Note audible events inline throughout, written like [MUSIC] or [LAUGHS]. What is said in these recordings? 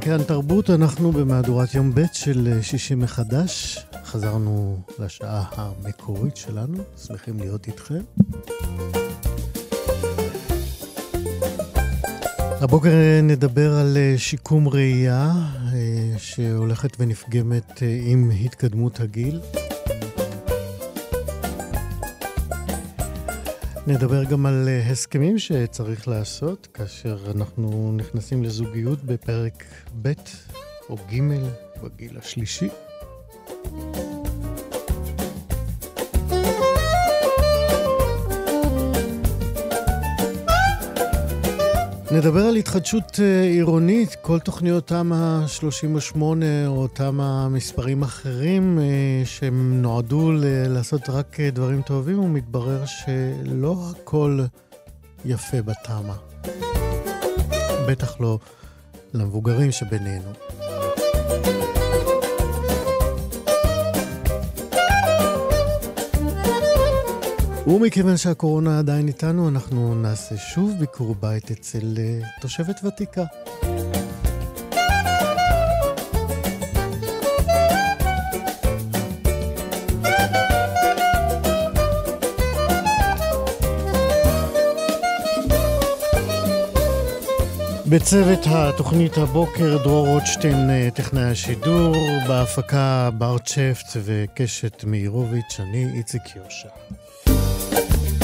כאן תרבות, אנחנו במהדורת יום ב' של שישי מחדש. חזרנו לשעה המקורית שלנו, שמחים להיות איתכם. הבוקר נדבר על שיקום ראייה שהולכת ונפגמת עם התקדמות הגיל. נדבר גם על הסכמים שצריך לעשות כאשר אנחנו נכנסים לזוגיות בפרק ב' או ג' בגיל השלישי. נדבר על התחדשות עירונית, כל תוכניות תמ"א 38 או תמ"א מספרים אחרים שהם נועדו לעשות רק דברים טובים, ומתברר שלא הכל יפה בתמ"א. בטח לא למבוגרים שבינינו. ומכיוון שהקורונה עדיין איתנו, אנחנו נעשה שוב ביקור בית אצל תושבת ותיקה. בצוות התוכנית הבוקר דרור רוטשטיין, טכנאי השידור, בהפקה בר צ'פט וקשת מאירוביץ', אני איציק יושע.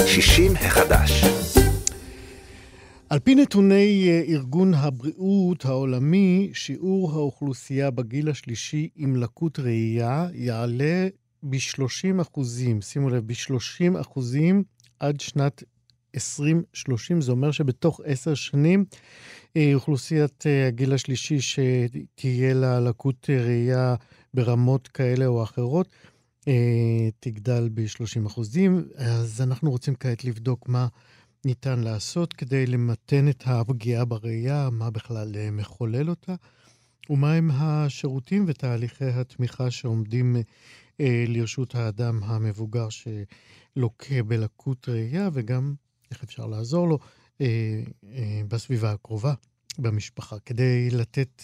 שישים החדש. על פי נתוני ארגון הבריאות העולמי, שיעור האוכלוסייה בגיל השלישי עם לקות ראייה יעלה ב-30 אחוזים, שימו לב, ב-30 אחוזים עד שנת 2030. זה אומר שבתוך עשר שנים אוכלוסיית הגיל השלישי שתהיה לה לקות ראייה ברמות כאלה או אחרות, תגדל ב-30 אחוזים. אז אנחנו רוצים כעת לבדוק מה ניתן לעשות כדי למתן את הפגיעה בראייה, מה בכלל מחולל אותה, ומהם השירותים ותהליכי התמיכה שעומדים לרשות האדם המבוגר שלוקה בלקות ראייה, וגם איך אפשר לעזור לו בסביבה הקרובה, במשפחה. כדי לתת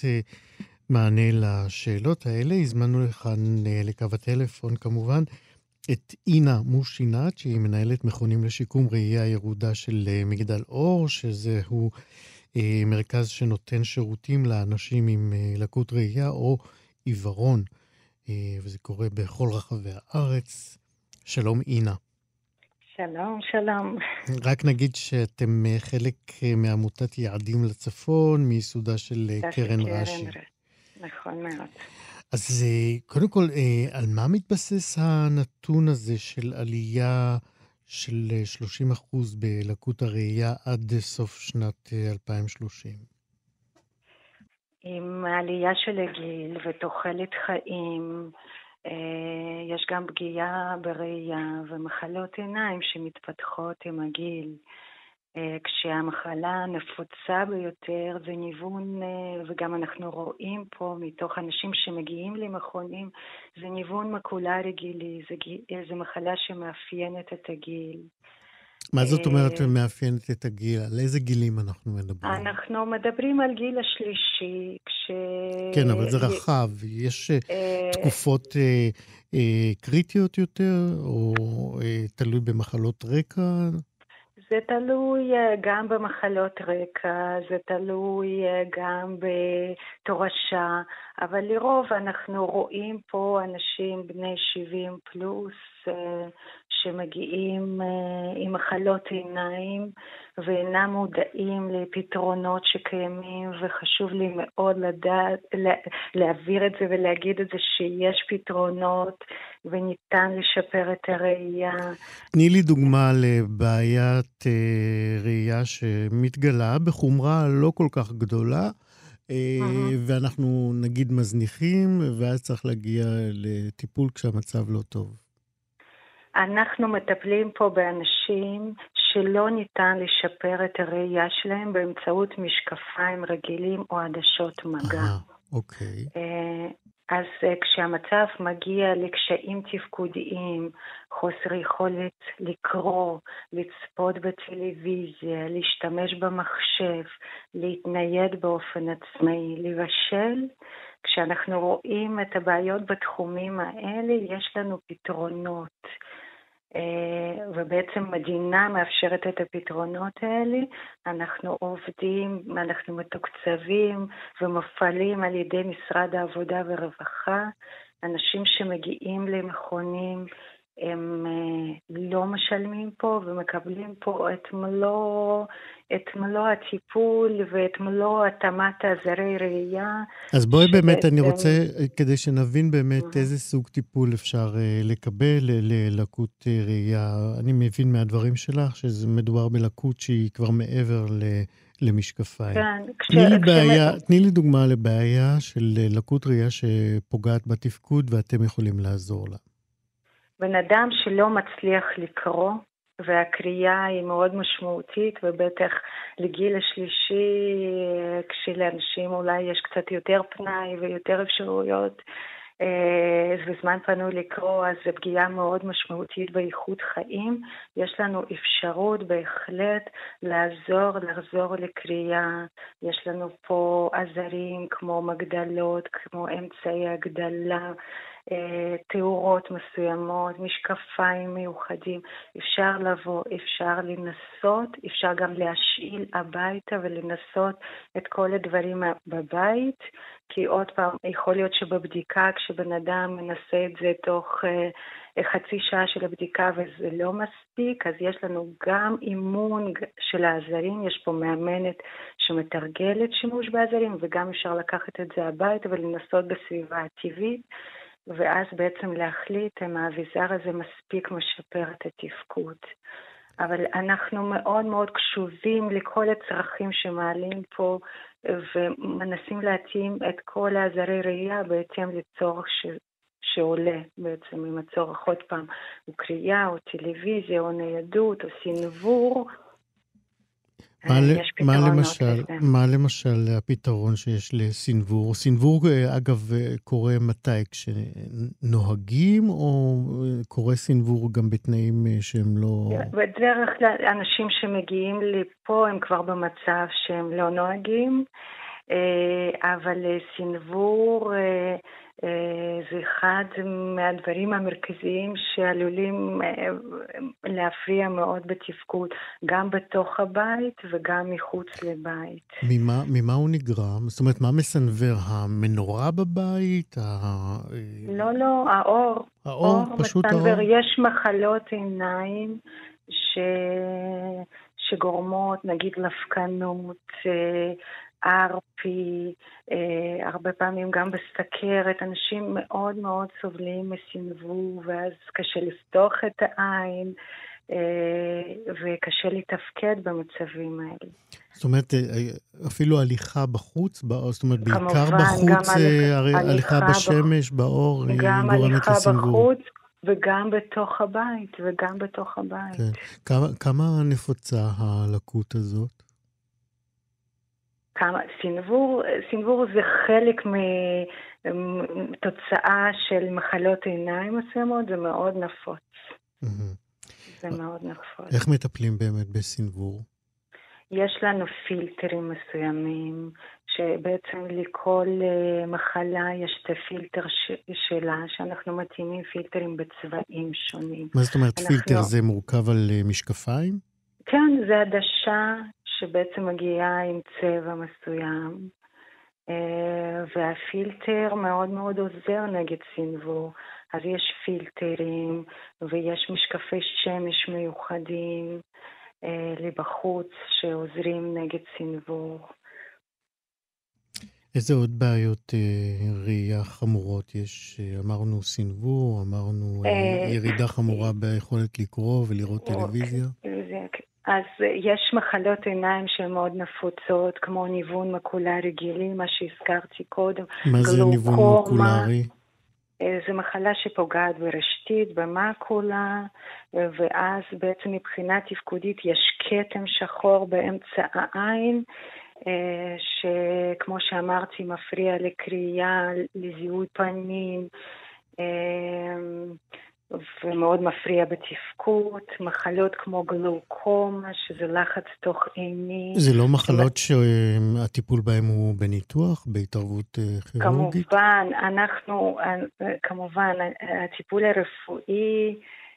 מענה לשאלות האלה. הזמנו לכאן לקו הטלפון כמובן את אינה מושינת, שהיא מנהלת מכונים לשיקום ראייה ירודה של מגדל אור, שזהו מרכז שנותן שירותים לאנשים עם לקות ראייה או עיוורון, וזה קורה בכל רחבי הארץ. שלום אינה. שלום, שלום. רק נגיד שאתם חלק מעמותת יעדים לצפון, מיסודה של קרן רש"י. נכון מאוד. אז קודם כל, על מה מתבסס הנתון הזה של עלייה של 30 אחוז בלקות הראייה עד סוף שנת 2030? עם העלייה של הגיל ותוחלת חיים, יש גם פגיעה בראייה ומחלות עיניים שמתפתחות עם הגיל. כשהמחלה הנפוצה ביותר זה ניוון, וגם אנחנו רואים פה מתוך אנשים שמגיעים למכונים, זה ניוון מקולרי גילי, זה, זה מחלה שמאפיינת את הגיל. מה זאת אומרת מאפיינת את הגיל? על איזה גילים אנחנו מדברים? אנחנו מדברים על גיל השלישי, כש... כן, אבל זה רחב. יש תקופות אה, קריטיות יותר, או אה, תלוי במחלות רקע? זה תלוי אה, גם במחלות רקע, זה תלוי אה, גם בתורשה, אבל לרוב אנחנו רואים פה אנשים בני 70 פלוס אה, שמגיעים עם מחלות עיניים ואינם מודעים לפתרונות שקיימים, וחשוב לי מאוד לדעת, להעביר את זה ולהגיד את זה שיש פתרונות וניתן לשפר את הראייה. תני לי דוגמה לבעיית אה, ראייה שמתגלה בחומרה לא כל כך גדולה. Mm-hmm. ואנחנו נגיד מזניחים, ואז צריך להגיע לטיפול כשהמצב לא טוב. אנחנו מטפלים פה באנשים שלא ניתן לשפר את הראייה שלהם באמצעות משקפיים רגילים או עדשות מגע. אוקיי. אה, אז אה, כשהמצב מגיע לקשיים תפקודיים, חוסר יכולת לקרוא, לצפות בטלוויזיה, להשתמש במחשב, להתנייד באופן עצמאי, לבשל, כשאנחנו רואים את הבעיות בתחומים האלה, יש לנו פתרונות. אה, ובעצם מדינה מאפשרת את הפתרונות האלה. אנחנו עובדים, אנחנו מתוקצבים ומופעלים על ידי משרד העבודה והרווחה. אנשים שמגיעים למכונים הם אה, לא משלמים פה ומקבלים פה את מלוא, את מלוא הטיפול ואת מלוא התאמת עזרי ראייה. אז בואי שבעצם... באמת, אני רוצה, כדי שנבין באמת mm-hmm. איזה סוג טיפול אפשר uh, לקבל ללקות ראייה. אני מבין מהדברים שלך שזה מדובר בלקות שהיא כבר מעבר ל... למשקפיים. כן, כש... תני לי, בעיה, כש... תני לי דוגמה לבעיה של לקות ראייה שפוגעת בתפקוד ואתם יכולים לעזור לה. בן אדם שלא מצליח לקרוא, והקריאה היא מאוד משמעותית, ובטח לגיל השלישי, כשלאנשים אולי יש קצת יותר פנאי ויותר אפשרויות, וזמן אה, פנוי לקרוא, אז זו פגיעה מאוד משמעותית באיכות חיים. יש לנו אפשרות בהחלט לעזור, לחזור לקריאה. יש לנו פה עזרים כמו מגדלות, כמו אמצעי הגדלה. אה, תאורות מסוימות, משקפיים מיוחדים. אפשר לבוא, אפשר לנסות, אפשר גם להשאיל הביתה ולנסות את כל הדברים בבית, כי עוד פעם, יכול להיות שבבדיקה, כשבן אדם מנסה את זה תוך uh, חצי שעה של הבדיקה וזה לא מספיק, אז יש לנו גם אימון של העזרים, יש פה מאמנת שמתרגלת שימוש בעזרים, וגם אפשר לקחת את זה הביתה ולנסות בסביבה הטבעית. ואז בעצם להחליט אם האביזר הזה מספיק משפר את התפקוד. אבל אנחנו מאוד מאוד קשובים לכל הצרכים שמעלים פה ומנסים להתאים את כל העזרי ראייה בהתאם לצורך ש... שעולה בעצם עם הצורך עוד פעם, הוא קריאה או טלוויזיה או ניידות או סינוור, מה, מה, למשל, מה למשל הפתרון שיש לסינוור? סינוור, אה, אגב, אה, קורה מתי? כשנוהגים, או אה, קורה סינוור גם בתנאים שהם לא... בדרך כלל אנשים שמגיעים לפה הם כבר במצב שהם לא נוהגים, אבל סינוור... אה, זה אחד מהדברים המרכזיים שעלולים אה, להפריע מאוד בתפקוד, גם בתוך הבית וגם מחוץ לבית. ממה, ממה הוא נגרם? זאת אומרת, מה מסנוור? המנורה בבית? ה... לא, לא, האור. האור, האור פשוט מסנוור. האור. יש מחלות עיניים ש... שגורמות, נגיד, לפקנות, אה, ארפי, אה, הרבה פעמים גם בסכרת, אנשים מאוד מאוד סובלים מסנוור, ואז קשה לפתוח את העין. אה, וקשה לתפקד במצבים האלה. זאת אומרת, אה, אפילו הליכה בחוץ, זאת אומרת, בעיקר כמובן, בחוץ, אה, הליכה, הליכה בשמש, בח... באור, היא גורמת בחוץ וגם בתוך הבית, וגם בתוך הבית. כן. כמה, כמה נפוצה הלקות הזאת? כמה, סינוור, סינוור זה חלק מתוצאה של מחלות עיניים מסוימות, זה מאוד נפוץ. זה מאוד נפוץ. איך מטפלים באמת בסינוור? יש לנו פילטרים מסוימים שבעצם לכל אה, מחלה יש את הפילטר שלה, שאנחנו מתאימים פילטרים בצבעים שונים. מה זאת אומרת אנחנו... פילטר? זה מורכב על אה, משקפיים? כן, זה עדשה שבעצם מגיעה עם צבע מסוים, אה, והפילטר מאוד מאוד עוזר נגד סינוור. אז יש פילטרים ויש משקפי שמש מיוחדים לבחוץ שעוזרים נגד סינוור. איזה עוד בעיות אה, ראייה חמורות יש? אה, אמרנו סינוור, אמרנו אה, אה, ירידה חמורה ביכולת לקרוא ולראות. טלוויזיה. אז יש מחלות עיניים שהן מאוד נפוצות, כמו ניוון מקולרי גילי, מה שהזכרתי קודם. מה זה ניוון מקולרי? זו מחלה שפוגעת ברשתית, במקולה, ואז בעצם מבחינה תפקודית יש כתם שחור באמצע העין. אה, שכמו שאמרתי, מפריע לקריאה, לזיהוי פנים, אה, ומאוד מפריע בתפקוד, מחלות כמו גלוקומה, שזה לחץ תוך עיני. זה לא מחלות שהטיפול בהן הוא בניתוח, בהתערבות אה, כירורגית? כמובן, אנחנו, כמובן, הטיפול הרפואי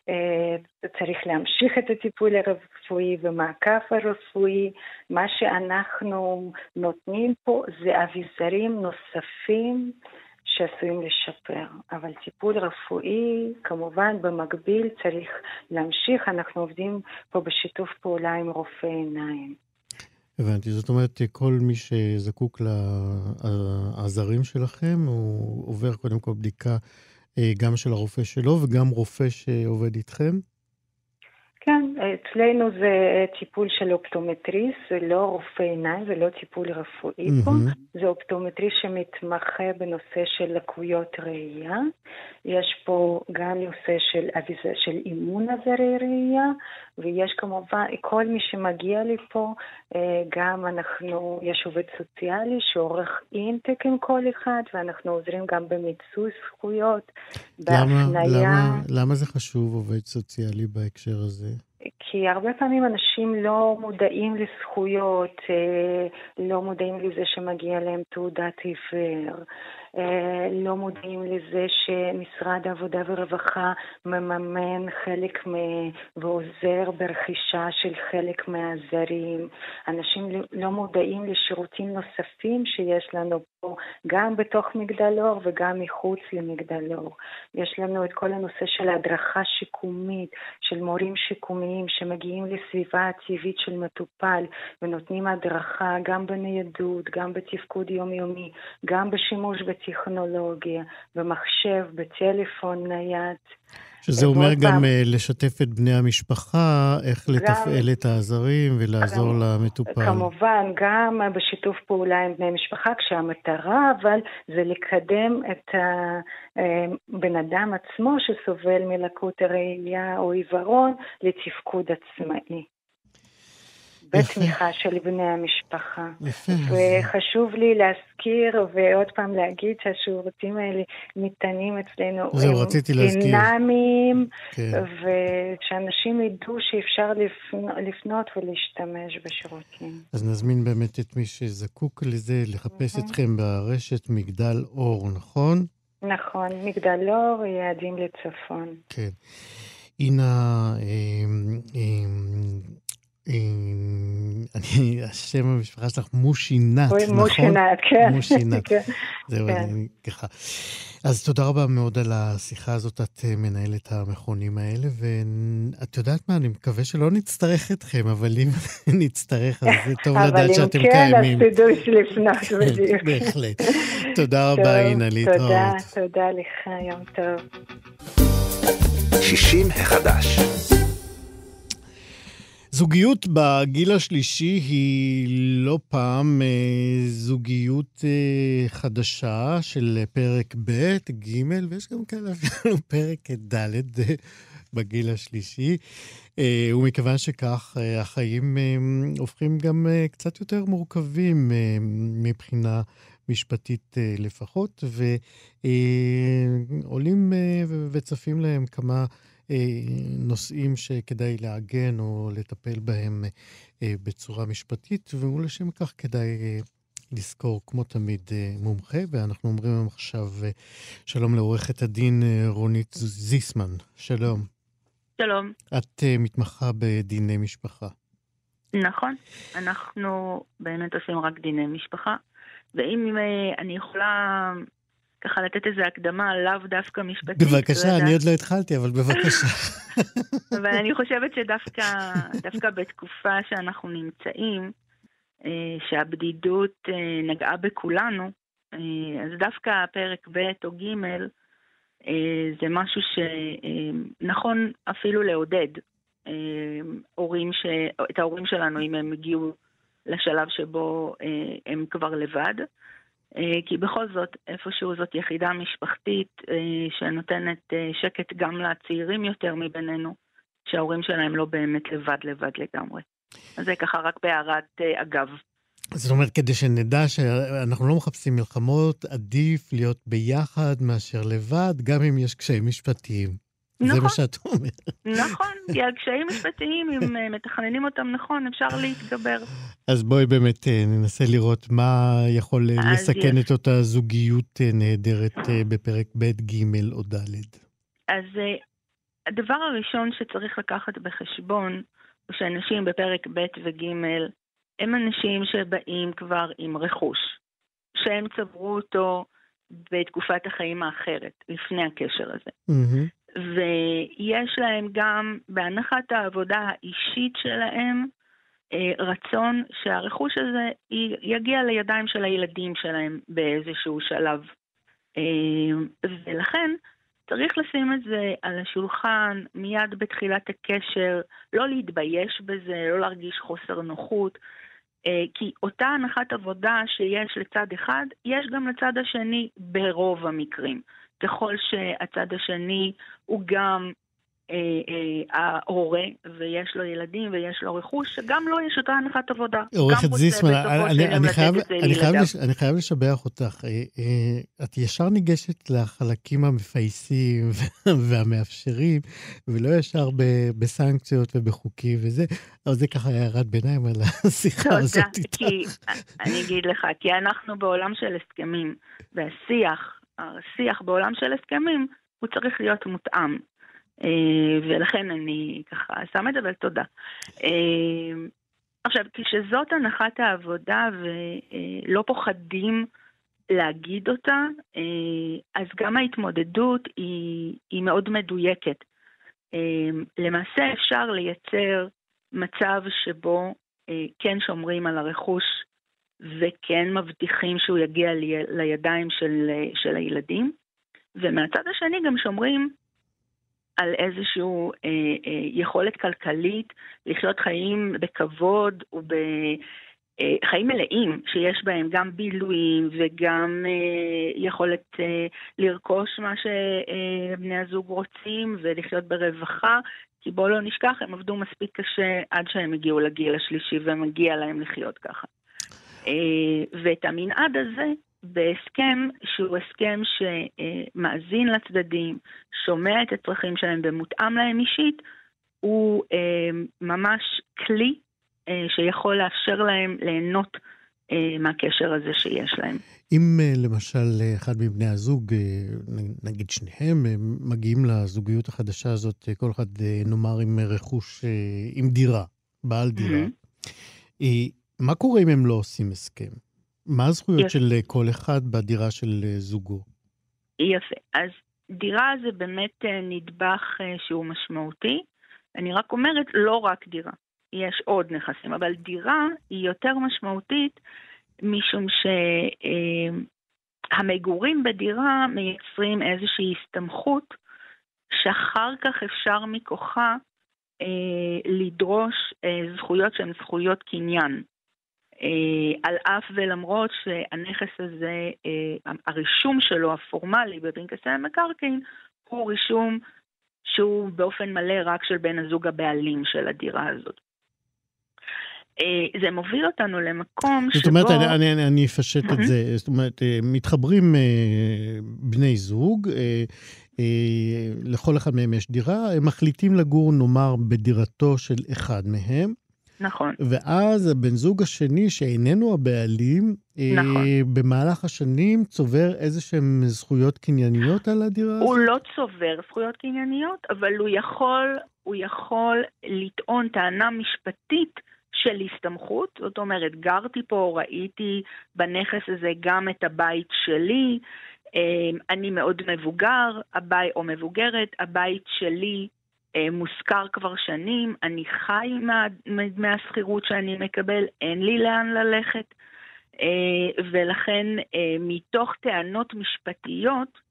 אה, צריך להמשיך את הטיפול הרפואי ומעקב הרפואי. מה שאנחנו נותנים פה זה אביזרים נוספים שעשויים לשפר, אבל טיפול רפואי כמובן במקביל צריך להמשיך, אנחנו עובדים פה בשיתוף פעולה עם רופאי עיניים. הבנתי, זאת אומרת, כל מי שזקוק לעזרים שלכם, הוא עובר קודם כל בדיקה אה, גם של הרופא שלו וגם רופא שעובד איתכם? כן, אצלנו זה טיפול של אופטומטריסט, זה לא רופא עיניים, זה לא טיפול רפואי mm-hmm. פה, זה אופטומטריסט שמתמחה בנושא של לקויות ראייה. יש פה גם נושא של, של אימון עזרי ראייה, ויש כמובן, כל מי שמגיע לפה, אה, גם אנחנו, יש עובד סוציאלי שעורך אינטק עם כל אחד, ואנחנו עוזרים גם במיצוי זכויות, בהפניה. למה, למה, למה זה חשוב עובד סוציאלי בהקשר הזה? כי הרבה פעמים אנשים לא מודעים לזכויות, אה, לא מודעים לזה שמגיע להם תעודת עיוור. אה, לא מודעים לזה שמשרד העבודה והרווחה מממן חלק מ... ועוזר ברכישה של חלק מהזרים. אנשים לא מודעים לשירותים נוספים שיש לנו פה, גם בתוך מגדל אור וגם מחוץ למגדל אור. יש לנו את כל הנושא של הדרכה שיקומית, של מורים שיקומיים שמגיעים לסביבה הטבעית של מטופל ונותנים הדרכה גם בניידות, גם בתפקוד יומיומי, גם בשימוש בטכנולוגיה, במחשב, בטלפון נייד. שזה אומר גם פעם, אה, לשתף את בני המשפחה, איך גם, לתפעל את העזרים ולעזור גם, למטופל. כמובן, גם בשיתוף פעולה עם בני משפחה, כשהמטרה אבל זה לקדם את הבן אה, אדם עצמו שסובל מלקות הראייה או עיוורון לתפקוד עצמאי. בתמיכה של בני המשפחה. יפה. וחשוב לי להזכיר ועוד פעם להגיד שהשירותים האלה ניתנים אצלנו. זהו, רציתי להזכיר. דינמיים, כן. ושאנשים ידעו שאפשר לפנות ולהשתמש בשירותים. אז נזמין באמת את מי שזקוק לזה, לחפש אתכם ברשת מגדל אור, נכון? נכון, מגדל אור, יעדים לצפון. כן. אינה, אה, אה, אני, השם המשפחה שלך מושינת, נכון? מושינת, כן. [LAUGHS] כן. זהו, כן. אני ככה. אז תודה רבה מאוד על השיחה הזאת. את אה, מנהלת המכונים האלה, ואת יודעת מה, אני מקווה שלא נצטרך אתכם, אבל אם [LAUGHS] נצטרך, אז זה טוב לדעת שאתם קיימים. אבל אם כן, אז תדעו לפנות בדיוק. בהחלט. תודה [LAUGHS] רבה, אינה, להתראות. תודה, תודה לך, יום טוב. 60 החדש. זוגיות בגיל השלישי היא לא פעם אה, זוגיות אה, חדשה של פרק ב', ג', ויש גם כאלה [LAUGHS] אפילו פרק ד' אה, בגיל השלישי. אה, ומכיוון שכך, אה, החיים אה, הופכים גם אה, קצת יותר מורכבים אה, מבחינה משפטית אה, לפחות, ועולים אה, אה, וצפים להם כמה... אה, נושאים שכדאי לעגן או לטפל בהם אה, בצורה משפטית, ולשם כך כדאי אה, לזכור, כמו תמיד, מומחה, ואנחנו אומרים עכשיו שלום לעורכת הדין רונית זיסמן. שלום. שלום. את מתמחה בדיני משפחה. נכון, אנחנו באמת עושים רק דיני משפחה, ואם אני יכולה ככה לתת איזו הקדמה, לאו דווקא משפטית. בבקשה, אני עוד לא התחלתי, אבל בבקשה. [LAUGHS] אבל אני חושבת שדווקא [LAUGHS] בתקופה שאנחנו נמצאים, אה, שהבדידות אה, נגעה בכולנו, אה, אז דווקא פרק ב' או ג' זה משהו שנכון אפילו לעודד הורים ש... את ההורים שלנו אם הם הגיעו לשלב שבו הם כבר לבד. אה, כי בכל זאת, איפשהו זאת יחידה משפחתית אה, שנותנת אה, שקט גם לצעירים יותר מבינינו, שההורים שלהם לא באמת לבד לבד לגמרי. אז זה ככה רק בהערת אגב. זאת אומרת, כדי שנדע שאנחנו לא מחפשים מלחמות, עדיף להיות ביחד מאשר לבד, גם אם יש קשיים משפטיים. נכון. זה מה שאת אומרת. נכון, כי על קשיים משפטיים, אם אה, מתכננים אותם נכון, אפשר להתגבר. אז בואי באמת אה, ננסה לראות מה יכול אה, לסכן יש. את אותה זוגיות נהדרת בפרק ב', ג' או ד'. אז הדבר הראשון שצריך לקחת בחשבון, הוא שאנשים בפרק ב' וג' הם אנשים שבאים כבר עם רכוש, שהם צברו אותו בתקופת החיים האחרת, לפני הקשר הזה. Mm-hmm. ויש להם גם, בהנחת העבודה האישית שלהם, אה, רצון שהרכוש הזה יגיע לידיים של הילדים שלהם באיזשהו שלב. אה, ולכן צריך לשים את זה על השולחן מיד בתחילת הקשר, לא להתבייש בזה, לא להרגיש חוסר נוחות, אה, כי אותה הנחת עבודה שיש לצד אחד, יש גם לצד השני ברוב המקרים. ככל שהצד השני הוא גם אה, אה, ההורה, ויש לו ילדים ויש לו רכוש, שגם לו יש אותה הנחת עבודה. עורכת זיסמן, אני, אני, חייב, אני, חייב לש, אני חייב לשבח אותך. אה, אה, את ישר ניגשת לחלקים המפייסים [LAUGHS] והמאפשרים, ולא ישר ב, בסנקציות ובחוקים וזה, אבל זה ככה הערת ביניים על השיחה הזאת איתך. אני אגיד לך, כי אנחנו בעולם של הסכמים, והשיח השיח בעולם של הסכמים הוא צריך להיות מותאם. אה, ולכן אני ככה שם את זה, אבל תודה. אה, עכשיו, כשזאת הנחת העבודה ולא פוחדים להגיד אותה, אה, אז גם ההתמודדות היא, היא מאוד מדויקת. למעשה אפשר לייצר מצב שבו כן שומרים על הרכוש וכן מבטיחים שהוא יגיע לי, לידיים של, של הילדים, ומהצד השני גם שומרים על איזושהי אה, אה, יכולת כלכלית לחיות חיים בכבוד ובחיים אה, מלאים, שיש בהם גם בילויים וגם אה, יכולת אה, לרכוש מה שבני הזוג רוצים ולחיות ברווחה, כי בואו לא נשכח, הם עבדו מספיק קשה עד שהם הגיעו לגיל השלישי ומגיע להם לחיות ככה. אה, ואת המנעד הזה בהסכם שהוא הסכם שמאזין לצדדים, שומע את הצרכים שלהם ומותאם להם אישית, הוא אה, ממש כלי אה, שיכול לאפשר להם ליהנות מהקשר הזה שיש להם. אם למשל אחד מבני הזוג, נגיד שניהם, מגיעים לזוגיות החדשה הזאת, כל אחד נאמר עם רכוש, עם דירה, בעל דירה, mm-hmm. מה קורה אם הם לא עושים הסכם? מה הזכויות של אה, כל אחד בדירה של אה, זוגו? יפה. אז דירה זה באמת אה, נדבך שהוא משמעותי. אני רק אומרת, לא רק דירה. יש עוד נכסים, אבל דירה היא יותר משמעותית משום שהמגורים בדירה מייצרים איזושהי הסתמכות שאחר כך אפשר מכוחה אה, לדרוש אה, זכויות שהן זכויות קניין. אה, על אף ולמרות שהנכס הזה, אה, הרישום שלו הפורמלי בפנקסי המקרקעין הוא רישום שהוא באופן מלא רק של בן הזוג הבעלים של הדירה הזאת. אה, זה מוביל אותנו למקום שבו... זאת אומרת, אני, אני, אני אפשט את זה. זאת אומרת, מתחברים בני זוג, לכל אחד מהם יש דירה, הם מחליטים לגור, נאמר, בדירתו של אחד מהם. נכון. ואז הבן זוג השני, שאיננו הבעלים, נכון. אה, במהלך השנים צובר איזה שהן זכויות קנייניות על הדירה הזאת? הוא לא צובר זכויות קנייניות, אבל הוא יכול, הוא יכול לטעון טענה משפטית של הסתמכות, זאת אומרת, גרתי פה, ראיתי בנכס הזה גם את הבית שלי, אה, אני מאוד מבוגר, הבית, או מבוגרת, הבית שלי מושכר כבר שנים, אני חי מדמי השכירות שאני מקבל, אין לי לאן ללכת, אה, ולכן מתוך טענות משפטיות,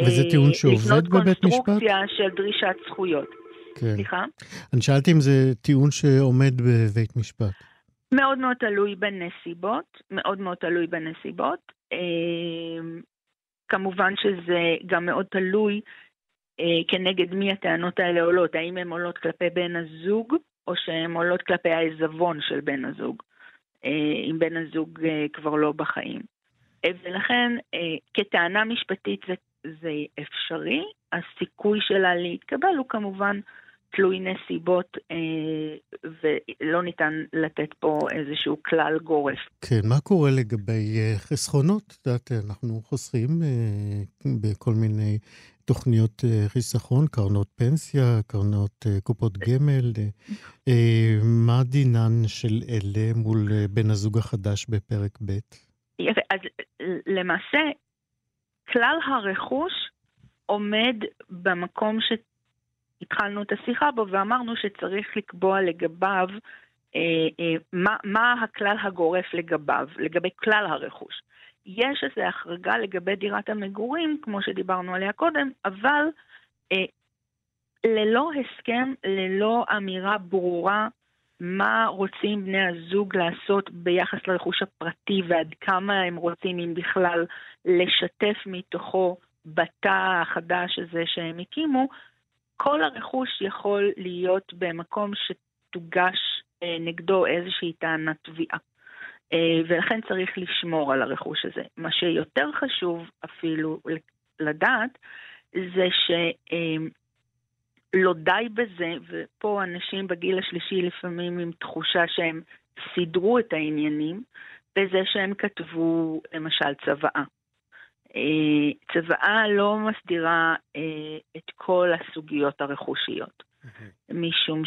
וזה טיעון שעובד בבית משפט? לבנות קונסטרוקציה של דרישת זכויות. כן. סליחה? אני שאלתי אם זה טיעון שעומד בבית משפט. מאוד מאוד תלוי בנסיבות, מאוד מאוד תלוי בנסיבות. כמובן שזה גם מאוד תלוי אה, כנגד מי הטענות האלה עולות, האם הן עולות כלפי בן הזוג, או שהן עולות כלפי העיזבון של בן הזוג, אה, אם בן הזוג אה, כבר לא בחיים. אה, ולכן, אה, כטענה משפטית זה, זה אפשרי, הסיכוי שלה להתקבל הוא כמובן תלוי נסיבות, אה, ולא ניתן לתת פה איזשהו כלל גורף. כן, מה קורה לגבי אה, חסכונות? את יודעת, אנחנו חוסכים אה, בכל מיני תוכניות חיסכון, קרנות פנסיה, קרנות קופות גמל. מה דינן של אלה מול בן הזוג החדש בפרק ב'? יפה, אז למעשה, כלל הרכוש עומד במקום ש... התחלנו את השיחה בו ואמרנו שצריך לקבוע לגביו אה, אה, מה, מה הכלל הגורף לגביו, לגבי כלל הרכוש. יש איזו החרגה לגבי דירת המגורים, כמו שדיברנו עליה קודם, אבל אה, ללא הסכם, ללא אמירה ברורה מה רוצים בני הזוג לעשות ביחס לרכוש הפרטי ועד כמה הם רוצים, אם בכלל, לשתף מתוכו בתא החדש הזה שהם הקימו, כל הרכוש יכול להיות במקום שתוגש אה, נגדו איזושהי טענת תביעה. אה, ולכן צריך לשמור על הרכוש הזה. מה שיותר חשוב אפילו לדעת, זה שלא אה, די בזה, ופה אנשים בגיל השלישי לפעמים עם תחושה שהם סידרו את העניינים, בזה שהם כתבו למשל צוואה. אה, צוואה לא מסדירה את כל הסוגיות הרכושיות, משום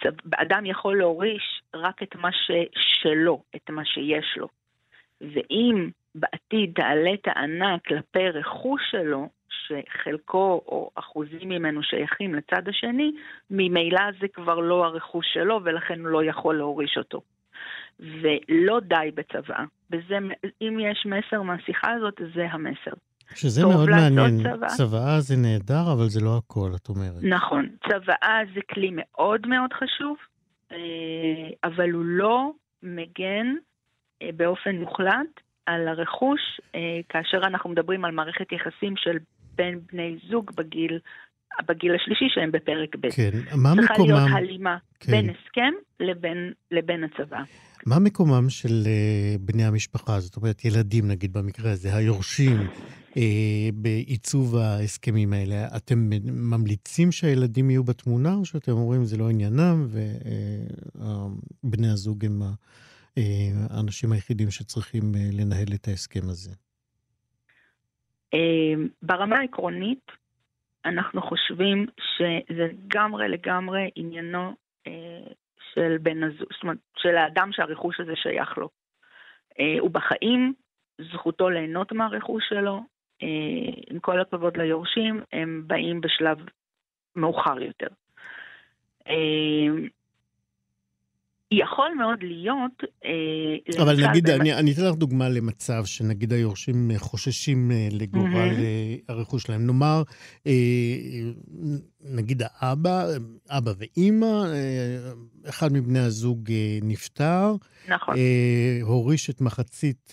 שאדם יכול להוריש רק את מה ששלו, את מה שיש לו. ואם בעתיד תעלה טענה כלפי רכוש שלו, שחלקו או אחוזים ממנו שייכים לצד השני, ממילא זה כבר לא הרכוש שלו ולכן הוא לא יכול להוריש אותו. ולא די בצוואה. אם יש מסר מהשיחה הזאת, זה המסר. שזה מאוד מעניין. צוואה. צוואה זה נהדר, אבל זה לא הכל, את אומרת. נכון. צוואה זה כלי מאוד מאוד חשוב, אה, אבל הוא לא מגן אה, באופן מוחלט על הרכוש, אה, כאשר אנחנו מדברים על מערכת יחסים של בין בני זוג בגיל בגיל השלישי שהם בפרק ב'. כן, מה מקומם... צריכה להיות הלימה כן. בין הסכם לבין, לבין הצבא. מה מקומם של uh, בני המשפחה, זאת אומרת ילדים נגיד במקרה הזה, היורשים, uh, בעיצוב ההסכמים האלה? אתם ממליצים שהילדים יהיו בתמונה, או שאתם אומרים זה לא עניינם, ובני uh, הזוג הם האנשים היחידים שצריכים לנהל את ההסכם הזה? ברמה העקרונית, אנחנו חושבים שזה לגמרי לגמרי עניינו של בן הזוג, זאת אומרת, של האדם שהרכוש הזה שייך לו. אה, הוא בחיים, זכותו ליהנות מהרכוש שלו, אה, עם כל הכבוד ליורשים, הם באים בשלב מאוחר יותר. אה, יכול מאוד להיות... אה, אבל נגיד, באמת... אני, אני אתן לך דוגמה למצב שנגיד היורשים חוששים אה, לגורל mm-hmm. הרכוש שלהם. נאמר, נגיד האבא, אבא ואימא, אחד מבני הזוג נפטר. נכון. הוריש את מחצית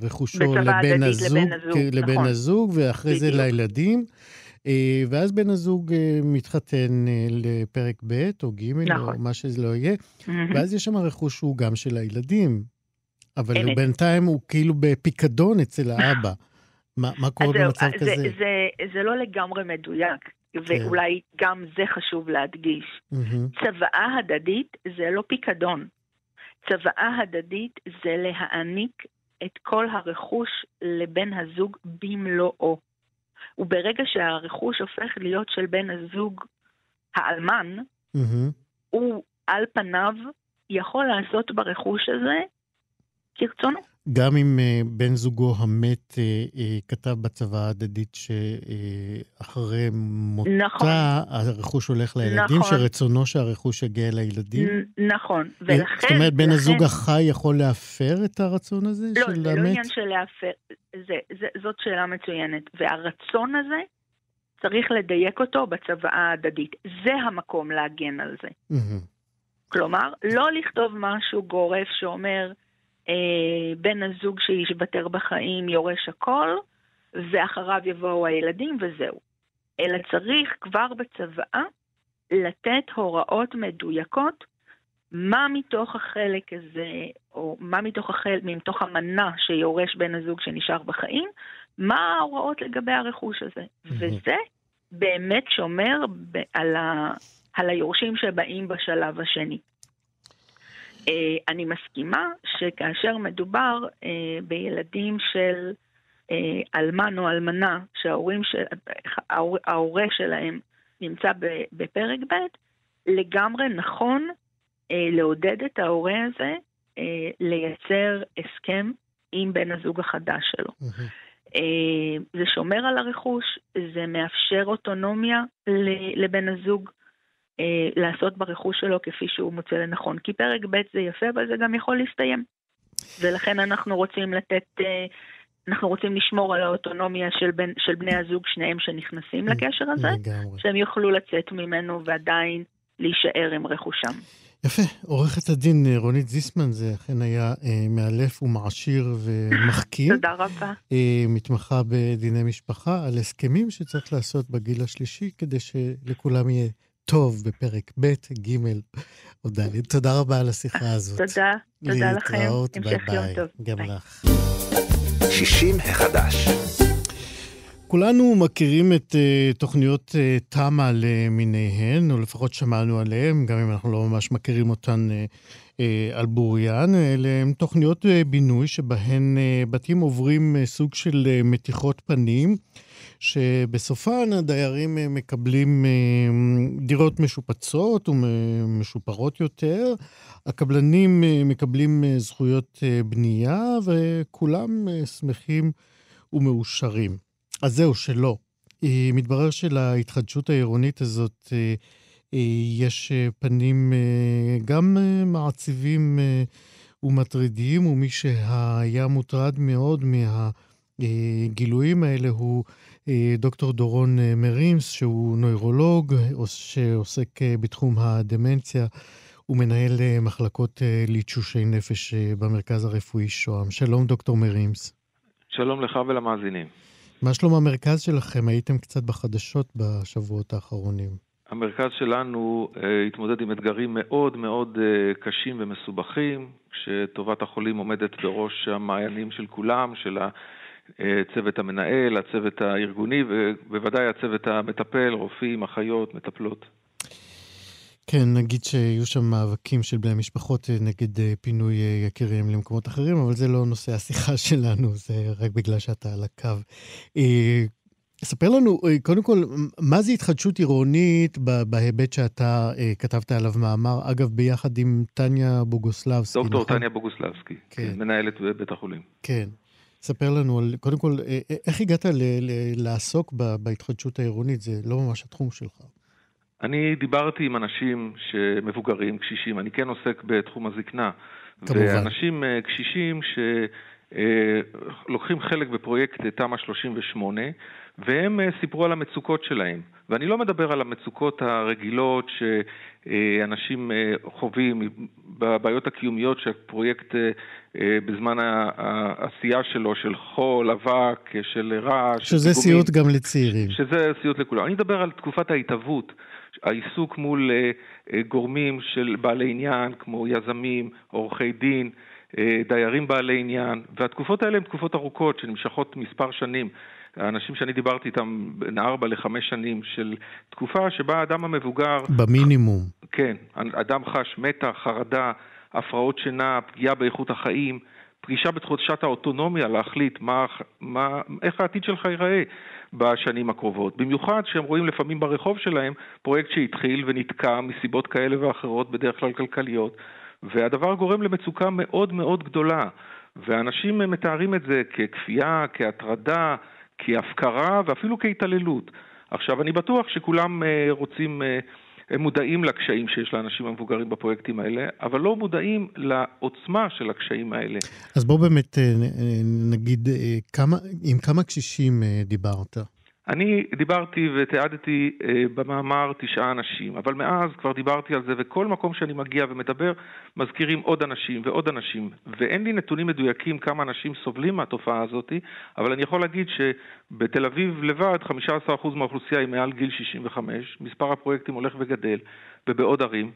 רכושו לבן הזוג, לבן הזוג, לבן נכון. הזוג ואחרי בדיוק. זה לילדים. אה, ואז בן הזוג אה, מתחתן אה, לפרק ב' או ג' נכון. או מה שזה לא יהיה, ואז יש שם רכוש שהוא גם של הילדים, אבל הוא בינתיים הוא כאילו בפיקדון אצל [LAUGHS] האבא. מה, מה קורה במצב זה, כזה? זה, זה, זה לא לגמרי מדויק, ואולי גם זה חשוב להדגיש. צוואה הדדית זה לא פיקדון. צוואה הדדית זה להעניק את כל הרכוש לבן הזוג במלואו. וברגע שהרכוש הופך להיות של בן הזוג האלמן, מהמם. הוא על פניו יכול לעשות ברכוש הזה כרצונו. גם אם אה, בן זוגו המת אה, אה, כתב בצוואה ההדדית שאחרי מותה, נכון. הרכוש הולך לילדים, נכון. שרצונו שהרכוש יגיע לילדים? נכון, ולכן... זאת אומרת, בן לכן- הזוג החי יכול להפר את הרצון הזה לא, של זה המת? לא עניין של להפר, זה, זה, זאת שאלה מצוינת. והרצון הזה, צריך לדייק אותו בצוואה ההדדית. זה המקום להגן על זה. מהמם. כלומר, לא לכתוב משהו גורף שאומר, בן הזוג שיוותר בחיים יורש הכל, ואחריו יבואו הילדים וזהו. אלא צריך כבר בצוואה לתת הוראות מדויקות מה מתוך החלק הזה, או מה מתוך, החל, מתוך המנה שיורש בן הזוג שנשאר בחיים, מה ההוראות לגבי הרכוש הזה. וזה באמת שומר על, ה, על היורשים שבאים בשלב השני. אה, אני מסכימה שכאשר מדובר אה, בילדים של אה, אלמן או אלמנה, שההורים של, ההור- ההורה שלהם נמצא בפרק ב', לגמרי נכון לעודד את ההורה הזה לייצר הסכם עם בן הזוג החדש שלו. זה שומר על הרכוש, זה מאפשר אוטונומיה לבן הזוג לעשות ברכוש שלו כפי שהוא מוצא לנכון. כי פרק ב' זה יפה, אבל זה גם יכול להסתיים. ולכן אנחנו רוצים לתת, אה, אנחנו רוצים לשמור על האוטונומיה של, בן, של בני הזוג, שניהם שנכנסים לקשר הזה, לגמרי. שהם יוכלו לצאת ממנו ועדיין להישאר עם רכושם. יפה. עורכת הדין אה, רונית זיסמן, זה אכן היה אה, מאלף ומעשיר ומחכיר. [LAUGHS] תודה רבה. אה, מתמחה בדיני משפחה, על הסכמים שצריך לעשות בגיל השלישי, כדי שלכולם יהיה טוב בפרק ב', ג' או ד'. תודה רבה על השיחה הזאת. תודה, תודה לכם. להתראות, ביי ביי. גם ביי. לך. 60 החדש. כולנו מכירים את uh, תוכניות uh, תמ"א למיניהן, או לפחות שמענו עליהן, גם אם אנחנו לא ממש מכירים אותן uh, uh, על בוריין. אלה הן תוכניות uh, בינוי שבהן uh, בתים עוברים uh, סוג של uh, מתיחות פנים, שבסופן הדיירים uh, מקבלים uh, דירות משופצות ומשופרות יותר. הקבלנים uh, מקבלים זכויות בנייה, וכולם שמחים ומאושרים. אז זהו, שלא. אה, מתברר שלהתחדשות העירונית הזאת אה, אה, יש אה, פנים אה, גם אה, מעציבים אה, ומטרידים, ומי שהיה מוטרד מאוד מהגילויים האלה הוא אה, דוקטור דורון אה, מרימס, שהוא נוירולוג אה, שעוסק אה, בתחום הדמנציה. ומנהל אה, מחלקות אה, לתשושי נפש אה, במרכז הרפואי שוהם. שלום, דוקטור מרימס. שלום לך ולמאזינים. מה שלום המרכז שלכם? הייתם קצת בחדשות בשבועות האחרונים. המרכז שלנו אה, התמודד עם אתגרים מאוד מאוד אה, קשים ומסובכים, כשטובת החולים עומדת בראש המעיינים של כולם, של הצוות המנהל, הצוות הארגוני ובוודאי הצוות המטפל, רופאים, אחיות, מטפלות. כן, נגיד שיהיו שם מאבקים של בני משפחות אה, נגד אה, פינוי אה, יקיריהם למקומות אחרים, אבל זה לא נושא השיחה [LAUGHS] שלנו, זה רק בגלל שאתה על הקו. ספר לנו, קודם כל, מה זה התחדשות עירונית בהיבט שאתה כתבת עליו מאמר, אגב, ביחד עם טניה בוגוסלבסקי, דוקטור נכון? טניה בוגוסלבסקי, כן. מנהלת בית החולים. כן. ספר לנו, על, קודם כל, אה, אה, איך הגעת ל- ל- לעסוק ב- בהתחדשות העירונית? זה לא ממש התחום שלך. אני דיברתי עם אנשים שמבוגרים, קשישים, אני כן עוסק בתחום הזקנה. כמובן. ואנשים אה, קשישים שלוקחים חלק בפרויקט תמ"א 38, והם אה, סיפרו על המצוקות שלהם. ואני לא מדבר על המצוקות הרגילות שאנשים אה, חווים, בבעיות הקיומיות שהפרויקט אה, בזמן העשייה שלו, של חול, אבק, של רעש, של שזה פיגומים. סיוט גם לצעירים. שזה סיוט לכולם. אני מדבר על תקופת ההתהוות, העיסוק מול גורמים של בעלי עניין, כמו יזמים, עורכי דין, דיירים בעלי עניין, והתקופות האלה הן תקופות ארוכות שנמשכות מספר שנים. האנשים שאני דיברתי איתם בין ארבע לחמש שנים של תקופה שבה האדם המבוגר... במינימום. כן, אדם חש מתח, חרדה, הפרעות שינה, פגיעה באיכות החיים, פגישה בתחושת האוטונומיה להחליט מה, מה, איך העתיד שלך ייראה בשנים הקרובות. במיוחד שהם רואים לפעמים ברחוב שלהם פרויקט שהתחיל ונתקע מסיבות כאלה ואחרות, בדרך כלל כלכליות, והדבר גורם למצוקה מאוד מאוד גדולה. ואנשים מתארים את זה ככפייה, כהטרדה, כהפקרה ואפילו כהתעללות. עכשיו, אני בטוח שכולם אה, רוצים אה, הם מודעים לקשיים שיש לאנשים המבוגרים בפרויקטים האלה, אבל לא מודעים לעוצמה של הקשיים האלה. אז בוא באמת אה, נגיד, כמה, עם כמה קשישים דיברת? אני דיברתי ותיעדתי אה, במאמר תשעה אנשים, אבל מאז כבר דיברתי על זה, וכל מקום שאני מגיע ומדבר, מזכירים עוד אנשים ועוד אנשים. ואין לי נתונים מדויקים כמה אנשים סובלים מהתופעה הזאת, אבל אני יכול להגיד שבתל אביב לבד 15% מהאוכלוסייה היא מעל גיל 65, מספר הפרויקטים הולך וגדל, ובעוד ערים.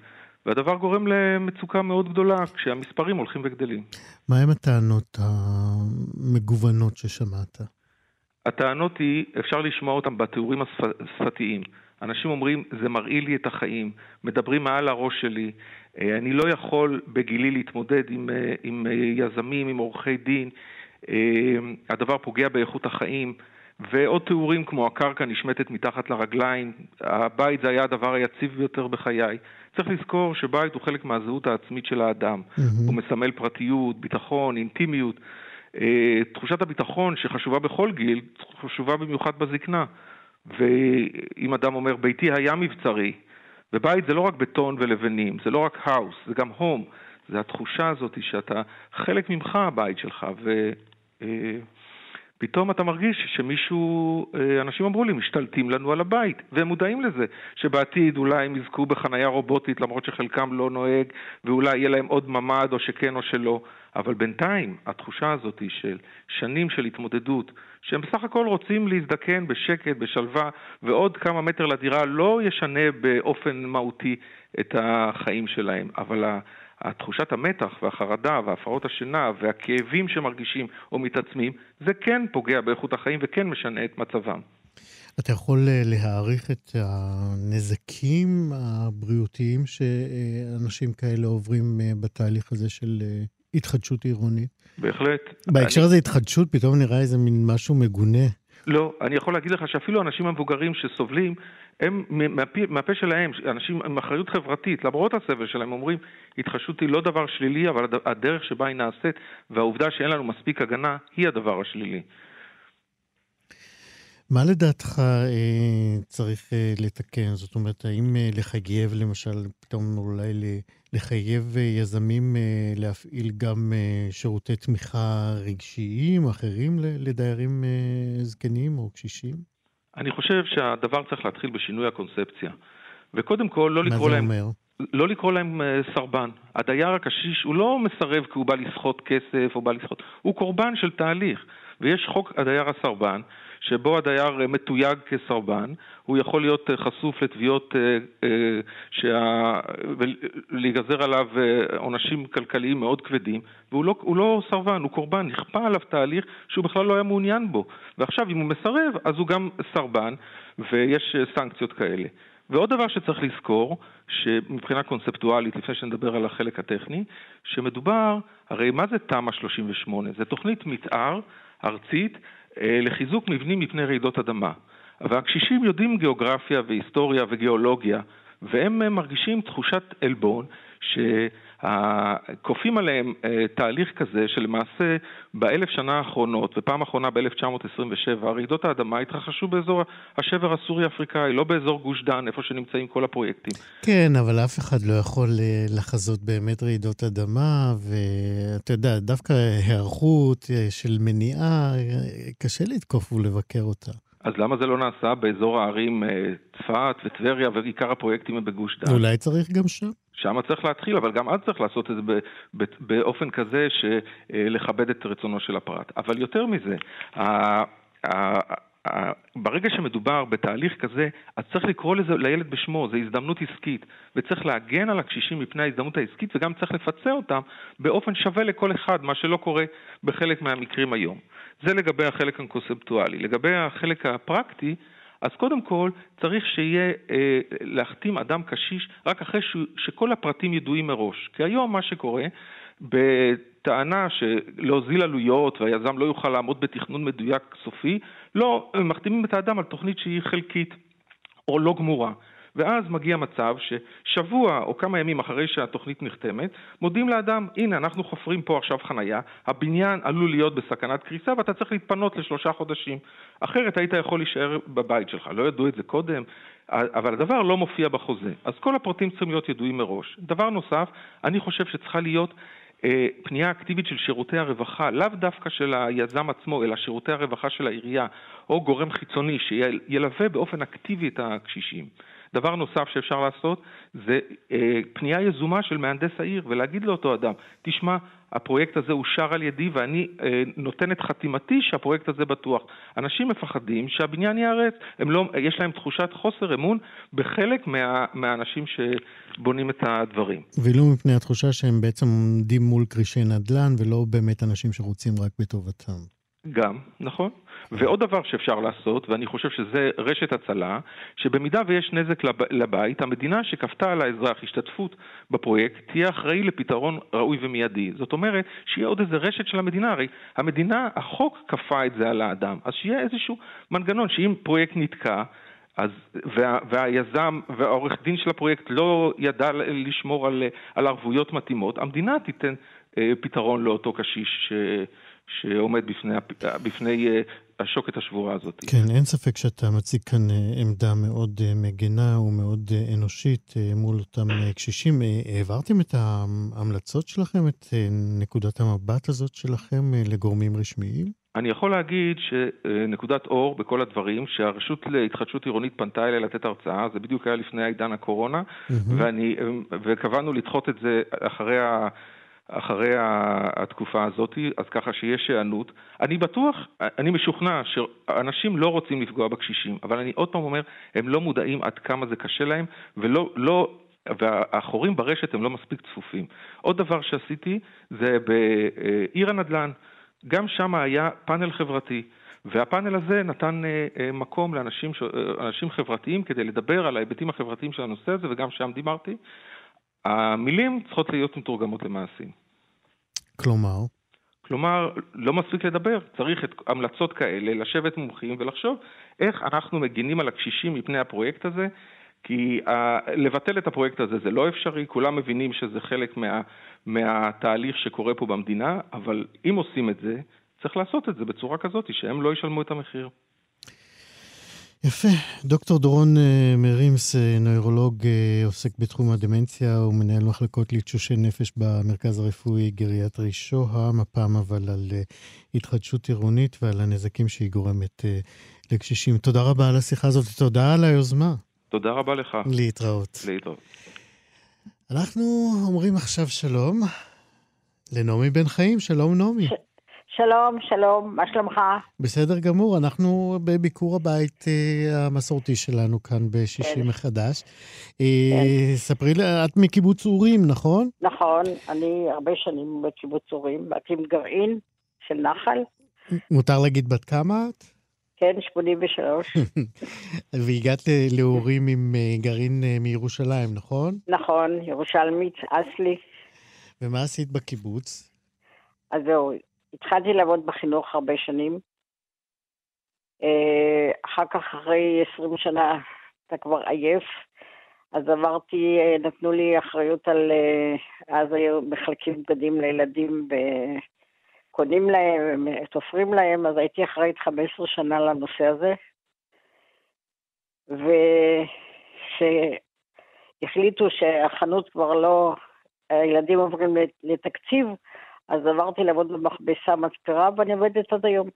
והדבר גורם למצוקה מאוד גדולה כשהמספרים הולכים וגדלים. מהם הטענות המגוונות ששמעת? הטענות היא, אפשר לשמוע אותן בתיאורים השפתיים. אנשים אומרים, זה מרעיל לי את החיים, מדברים מעל הראש שלי, אה, אני לא יכול בגילי להתמודד עם, אה, עם אה, יזמים, עם עורכי דין, הדבר פוגע באיכות החיים, ועוד תיאורים כמו הקרקע נשמטת מתחת לרגליים, הבית זה היה הדבר היציב ביותר בחיי. צריך לזכור שבית הוא חלק מהזהות העצמית של האדם. Mm-hmm. הוא מסמל פרטיות, ביטחון, אינטימיות. אה, תחושת הביטחון שחשובה בכל גיל, חשובה במיוחד בזקנה. ואם אדם אומר, ביתי היה מבצרי, ובית זה לא רק בטון ולבנים, זה לא רק האוס, זה גם הום. זה התחושה הזאת שאתה, חלק ממך הבית שלך, ו... פתאום אתה מרגיש שמישהו, אה, אנשים אמרו לי, משתלטים לנו על הבית, והם מודעים לזה, שבעתיד אולי הם יזכו בחנייה רובוטית למרות שחלקם לא נוהג, ואולי יהיה להם עוד ממ"ד או שכן או שלא, אבל בינתיים התחושה הזאת של שנים של התמודדות, שהם בסך הכל רוצים להזדקן בשקט, בשלווה, ועוד כמה מטר לדירה לא ישנה באופן מהותי את החיים שלהם, אבל התחושת המתח והחרדה והפרעות השינה והכאבים שמרגישים או מתעצמים, זה כן פוגע באיכות החיים וכן משנה את מצבם. אתה יכול אה, להעריך את הנזקים הבריאותיים שאנשים כאלה עוברים אה, בתהליך הזה של אה, התחדשות עירונית? בהחלט. בהקשר הזה אני... התחדשות פתאום נראה איזה מין משהו מגונה. לא, אני יכול להגיד לך שאפילו אנשים המבוגרים שסובלים, הם מהפה, מהפה שלהם, אנשים עם אחריות חברתית, למרות הסבל שלהם, אומרים, התחדשות היא לא דבר שלילי, אבל הדרך שבה היא נעשית והעובדה שאין לנו מספיק הגנה, היא הדבר השלילי. מה לדעתך אה, צריך אה, לתקן? זאת אומרת, האם אה, לחייב למשל, פתאום אולי לחייב אה, יזמים אה, להפעיל גם אה, שירותי תמיכה רגשיים אחרים לדיירים אה, זקנים או קשישים? אני חושב שהדבר צריך להתחיל בשינוי הקונספציה. וקודם כל, לא לקרוא להם... מה זה אומר? לא לקרוא להם אה, סרבן. הדייר הקשיש, הוא לא מסרב כי הוא בא לסחוט כסף או בא לסחוט, הוא קורבן של תהליך. ויש חוק הדייר הסרבן, שבו הדייר אה, מתויג כסרבן, הוא יכול להיות אה, חשוף לתביעות, אה, שה... ולהיגזר עליו עונשים כלכליים מאוד כבדים, והוא לא, לא סרבן, הוא קורבן, נכפה עליו תהליך שהוא בכלל לא היה מעוניין בו. ועכשיו, אם הוא מסרב, אז הוא גם סרבן, ויש סנקציות כאלה. ועוד דבר שצריך לזכור, שמבחינה קונספטואלית, לפני שנדבר על החלק הטכני, שמדובר, הרי מה זה תמ"א 38? זה תוכנית מתאר ארצית אה, לחיזוק מבנים מפני רעידות אדמה. והקשישים יודעים גיאוגרפיה והיסטוריה וגיאולוגיה, והם אה, מרגישים תחושת עלבון שכופים עליהם אה, תהליך כזה שלמעשה באלף שנה האחרונות, ופעם אחרונה ב-1927, רעידות האדמה התרחשו באזור השבר הסורי-אפריקאי, לא באזור גוש דן, איפה שנמצאים כל הפרויקטים. כן, אבל אף אחד לא יכול לחזות באמת רעידות אדמה, ואתה יודע, דווקא היערכות של מניעה, קשה לתקוף ולבקר אותה. אז למה זה לא נעשה באזור הערים אה, צפת וטבריה ועיקר הפרויקטים הם בגוש דן? אולי צריך גם שם. שם צריך להתחיל, אבל גם אז צריך לעשות את זה באופן כזה שלכבד את רצונו של הפרט. אבל יותר מזה, ברגע שמדובר בתהליך כזה, אז צריך לקרוא לזה, לילד בשמו, זו הזדמנות עסקית, וצריך להגן על הקשישים מפני ההזדמנות העסקית, וגם צריך לפצה אותם באופן שווה לכל אחד, מה שלא קורה בחלק מהמקרים היום. זה לגבי החלק הקונספטואלי. לגבי החלק הפרקטי, אז קודם כל צריך שיהיה, אה, להחתים אדם קשיש רק אחרי ש, שכל הפרטים ידועים מראש. כי היום מה שקורה, בטענה שלהוזיל עלויות והיזם לא יוכל לעמוד בתכנון מדויק סופי, לא, מחתימים את האדם על תוכנית שהיא חלקית או לא גמורה. ואז מגיע מצב ששבוע או כמה ימים אחרי שהתוכנית נחתמת, מודיעים לאדם, הנה, אנחנו חופרים פה עכשיו חנייה, הבניין עלול להיות בסכנת קריסה ואתה צריך להתפנות לשלושה חודשים. אחרת היית יכול להישאר בבית שלך. לא ידעו את זה קודם, אבל הדבר לא מופיע בחוזה. אז כל הפרטים צריכים להיות ידועים מראש. דבר נוסף, אני חושב שצריכה להיות אה, פנייה אקטיבית של שירותי הרווחה, לאו דווקא של היזם עצמו, אלא שירותי הרווחה של העירייה, או גורם חיצוני שילווה באופן אקטיבי את הקשישים. דבר נוסף שאפשר לעשות זה אה, פנייה יזומה של מהנדס העיר ולהגיד לאותו אדם, תשמע, הפרויקט הזה אושר על ידי ואני אה, נותן את חתימתי שהפרויקט הזה בטוח. אנשים מפחדים שהבניין ייהרס, לא, יש להם תחושת חוסר אמון בחלק מה, מהאנשים שבונים את הדברים. ולא מפני התחושה שהם בעצם עומדים מול כרישי נדל"ן ולא באמת אנשים שרוצים רק בטובתם. גם, נכון. ועוד דבר שאפשר לעשות, ואני חושב שזה רשת הצלה, שבמידה ויש נזק לבית, המדינה שכפתה על האזרח השתתפות בפרויקט תהיה אחראי לפתרון ראוי ומיידי. זאת אומרת, שיהיה עוד איזה רשת של המדינה, הרי המדינה, החוק כפה את זה על האדם, אז שיהיה איזשהו מנגנון שאם פרויקט נתקע, אז, וה, והיזם והעורך דין של הפרויקט לא ידע לשמור על, על ערבויות מתאימות, המדינה תיתן אה, פתרון לאותו קשיש ש, שעומד בפני, בפני אה, השוקת השבורה הזאת. כן, אין ספק שאתה מציג כאן אה, עמדה מאוד אה, מגנה ומאוד אנושית מול אותם קשישים. העברתם את ההמלצות שלכם, את נקודת המבט הזאת שלכם לגורמים רשמיים? אני יכול להגיד שנקודת אור בכל הדברים, שהרשות להתחדשות עירונית פנתה אליי לתת הרצאה, זה בדיוק היה לפני עידן הקורונה, mm-hmm. ואני, וקבענו לדחות את זה אחרי ה... אחרי התקופה הזאת, אז ככה שיש היענות. אני בטוח, אני משוכנע שאנשים לא רוצים לפגוע בקשישים, אבל אני עוד פעם אומר, הם לא מודעים עד כמה זה קשה להם, ולא, לא, והחורים ברשת הם לא מספיק צפופים. עוד דבר שעשיתי זה בעיר הנדל"ן, גם שם היה פאנל חברתי. והפאנל הזה נתן אה, אה, מקום לאנשים אה, חברתיים כדי לדבר על ההיבטים החברתיים של הנושא הזה, וגם שם דיברתי. המילים צריכות להיות מתורגמות למעשים. כלומר? כלומר, לא מספיק לדבר, צריך את המלצות כאלה, לשבת מומחים ולחשוב איך אנחנו מגינים על הקשישים מפני הפרויקט הזה, כי uh, לבטל את הפרויקט הזה זה לא אפשרי, כולם מבינים שזה חלק מה, מהתהליך שקורה פה במדינה, אבל אם עושים את זה, צריך לעשות את זה בצורה כזאת שהם לא ישלמו את המחיר. יפה. דוקטור דורון אה, מרימס, אה, נוירולוג, אה, עוסק בתחום הדמנציה ומנהל מחלקות לתשושי נפש במרכז הרפואי גריאטרי שוהם, הפעם אבל על התחדשות עירונית ועל הנזקים שהיא גורמת לקשישים. תודה רבה על השיחה הזאת, תודה על היוזמה. תודה רבה לך. להתראות. להתראות. אנחנו אומרים עכשיו שלום לנעמי בן חיים. שלום, נעמי. שלום, שלום, מה שלומך? בסדר גמור, אנחנו בביקור הבית uh, המסורתי שלנו כאן בשישי כן. מחדש. Uh, כן. ספרי לי, את מקיבוץ אורים, נכון? נכון, אני הרבה שנים בקיבוץ אורים, עם גרעין של נחל. מותר להגיד בת כמה את? כן, 83. [LAUGHS] והגעת לאורים עם uh, גרעין מירושלים, נכון? נכון, ירושלמית, אסלי. ומה עשית בקיבוץ? אז זהו, התחלתי לעבוד בחינוך הרבה שנים. אה, אחר כך, אחרי 20 שנה, אתה כבר עייף. אז עברתי, אה, נתנו לי אחריות על, אה, אז היו מחלקים בגדים לילדים וקונים להם, תופרים להם, אז הייתי אחראית 15 שנה לנושא הזה. וכשהחליטו שהחנות כבר לא, הילדים עוברים לתקציב, אז עברתי לעבוד במכבסה מספרה, ואני עובדת עד היום.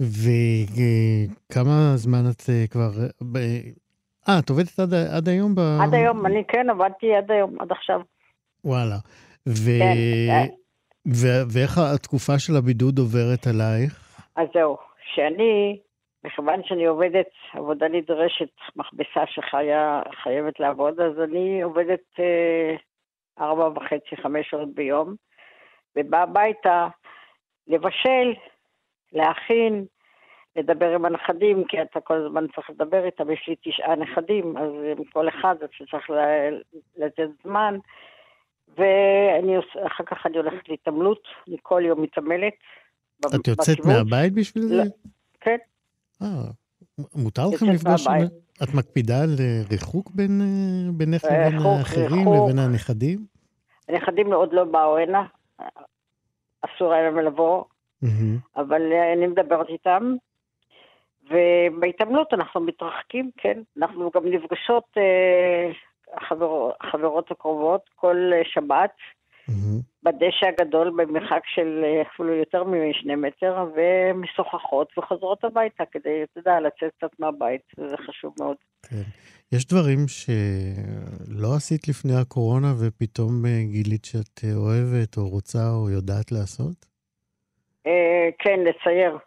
וכמה זמן את אה, כבר... אה, את עובדת עד, עד היום? ב... עד היום, אני כן, עבדתי עד היום, עד עכשיו. וואלה. ו... כן. אה. ו... ואיך התקופה של הבידוד עוברת עלייך? אז זהו, שאני מכיוון שאני עובדת עבודה נדרשת, מכבסה שחייבת לעבוד, אז אני עובדת אה, ארבע וחצי, חמש שעות ביום, ובאה הביתה לבשל, להכין, לדבר עם הנכדים, כי אתה כל הזמן צריך לדבר איתם, יש לי תשעה נכדים, אז עם כל אחד אתה צריך לתת זמן. ואחר כך אני הולכת להתעמלות, אני כל יום מתעמלת. את יוצאת מהבית בשביל זה? לא, כן. אה, מותר לכם לפגוש... את מקפידה על אה, ריחוק בין, אה, בינך לבין האחרים, לבין הנכדים? הנכדים עוד לא באו הנה, אסור היה להם לבוא, אבל אני מדברת איתם. ובהתעמלות אנחנו מתרחקים, כן. אנחנו גם נפגשות, החברות, החברות הקרובות, כל שבת. mm-hmm. בדשא הגדול במרחק של אה, אפילו יותר משני מטר, ומשוחחות וחוזרות הביתה כדי, אתה יודע, לצאת קצת מהבית, וזה חשוב מאוד. כן. יש דברים שלא עשית לפני הקורונה ופתאום אה, גילית שאת אה, אוהבת או רוצה או יודעת לעשות? כן, לצייר.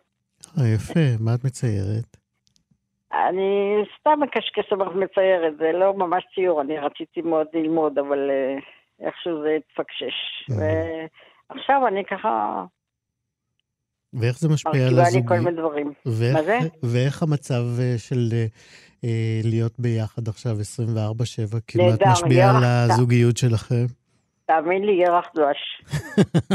אה, יפה. מה את מציירת? אני סתם מקשקש אבל מציירת, זה לא ממש ציור, אני רציתי מאוד ללמוד, אבל איכשהו זה התפקשש. ועכשיו אני ככה... ואיך זה משפיע על הזוגיות? מרכיבה לי כל מיני דברים. ואיך, מה זה? ואיך המצב אה, של אה, להיות ביחד עכשיו 24-7 כמעט משפיע על הזוגיות שלכם? תאמין לי, ירח דבש.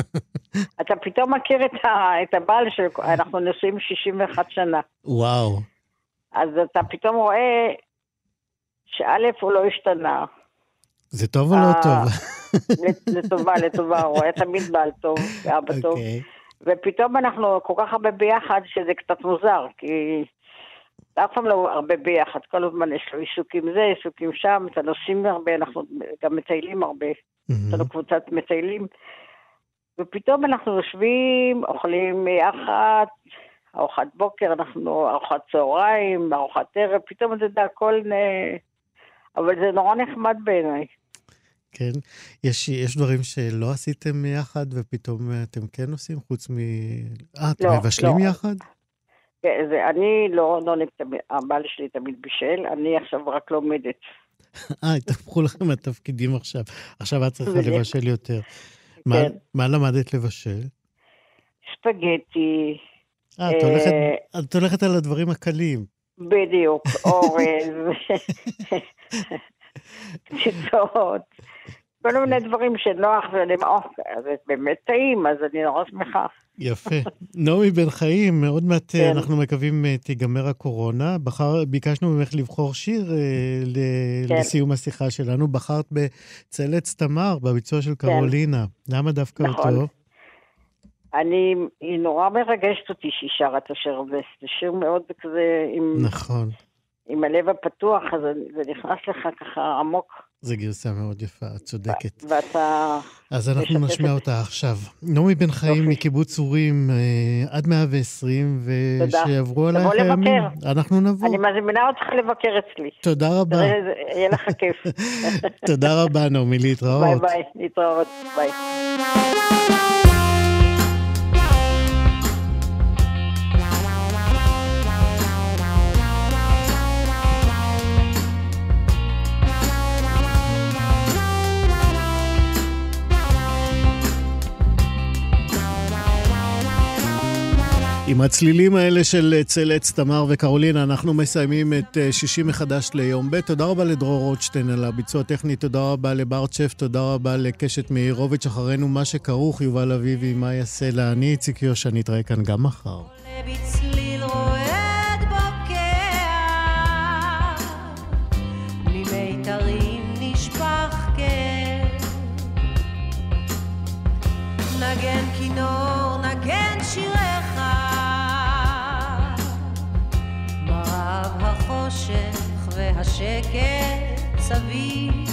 [LAUGHS] אתה פתאום מכיר את, ה, את הבעל של... אנחנו נשואים 61 שנה. וואו. אז אתה פתאום רואה שא' הוא לא השתנה, זה טוב או לא אה, טוב? [LAUGHS] לטובה, לטובה, הוא היה תמיד בעל טוב, אבא טוב. אוקיי. ופתאום אנחנו כל כך הרבה ביחד, שזה קצת מוזר, כי אף פעם לא הרבה ביחד, כל הזמן יש לו עיסוקים זה, עיסוקים שם, את הנושאים הרבה, אנחנו גם מטיילים הרבה, יש לנו קבוצת מטיילים, ופתאום אנחנו יושבים, אוכלים יחד, ארוחת בוקר, אנחנו ארוחת צהריים, ארוחת ערב, פתאום יודע, הכל... אבל זה נורא נחמד בעיניי. כן? יש, יש דברים שלא עשיתם יחד ופתאום אתם כן עושים, חוץ מ... אה, אתם לא, מבשלים לא. יחד? כן, זה, אני לא, לא תמיד, הבעל שלי תמיד בישל, אני עכשיו רק לומדת. [LAUGHS] אה, התהפכו לכם התפקידים עכשיו. עכשיו את צריכה לבשל יותר. כן. מה, מה למדת לבשל? ספגטי. אה, את הולכת, אה, את הולכת על הדברים הקלים. בדיוק, אורז, [LAUGHS] קציצות, כל מיני דברים שנוח, ואני אומר, זה באמת טעים, אז אני נורא שמחה. יפה. נעמי בן חיים, עוד מעט אה, כן. אנחנו מקווים אה, תיגמר הקורונה. בחר, ביקשנו ממך לבחור שיר אה, ל, כן. לסיום השיחה שלנו. בחרת בצלץ תמר, בביצוע של כן. קרולינה. כן. למה דווקא נכון. אותו? אני, היא נורא מרגשת אותי שהיא שרה את השיר הזה. זה שיר מאוד כזה עם... נכון. עם הלב הפתוח, אז זה נכנס לך ככה עמוק. זו גרסה מאוד יפה, את צודקת. ואתה... אז אנחנו נשמיע אותה עכשיו. נעמי בן חיים מקיבוץ אורים, אה, עד 120, ושיעברו עלייך הימים. תבוא לבקר. אנחנו נבוא. אני מזמינה אותך לבקר אצלי. תודה רבה. יהיה לך כיף. [LAUGHS] תודה רבה, נעמי, להתראות. ביי ביי, להתראות, ביי. עם הצלילים האלה של צל עץ תמר וקרולינה, אנחנו מסיימים את אה, שישי מחדש ליום ב'. תודה רבה לדרור רוטשטיין על הביצוע הטכני, תודה רבה לברט שף, תודה רבה לקשת מאירוביץ', אחרינו מה שכרוך, יובל אביבי, מאיה סלע, אני איציק יושע, נתראה כאן גם מחר. החושך והשקט סביב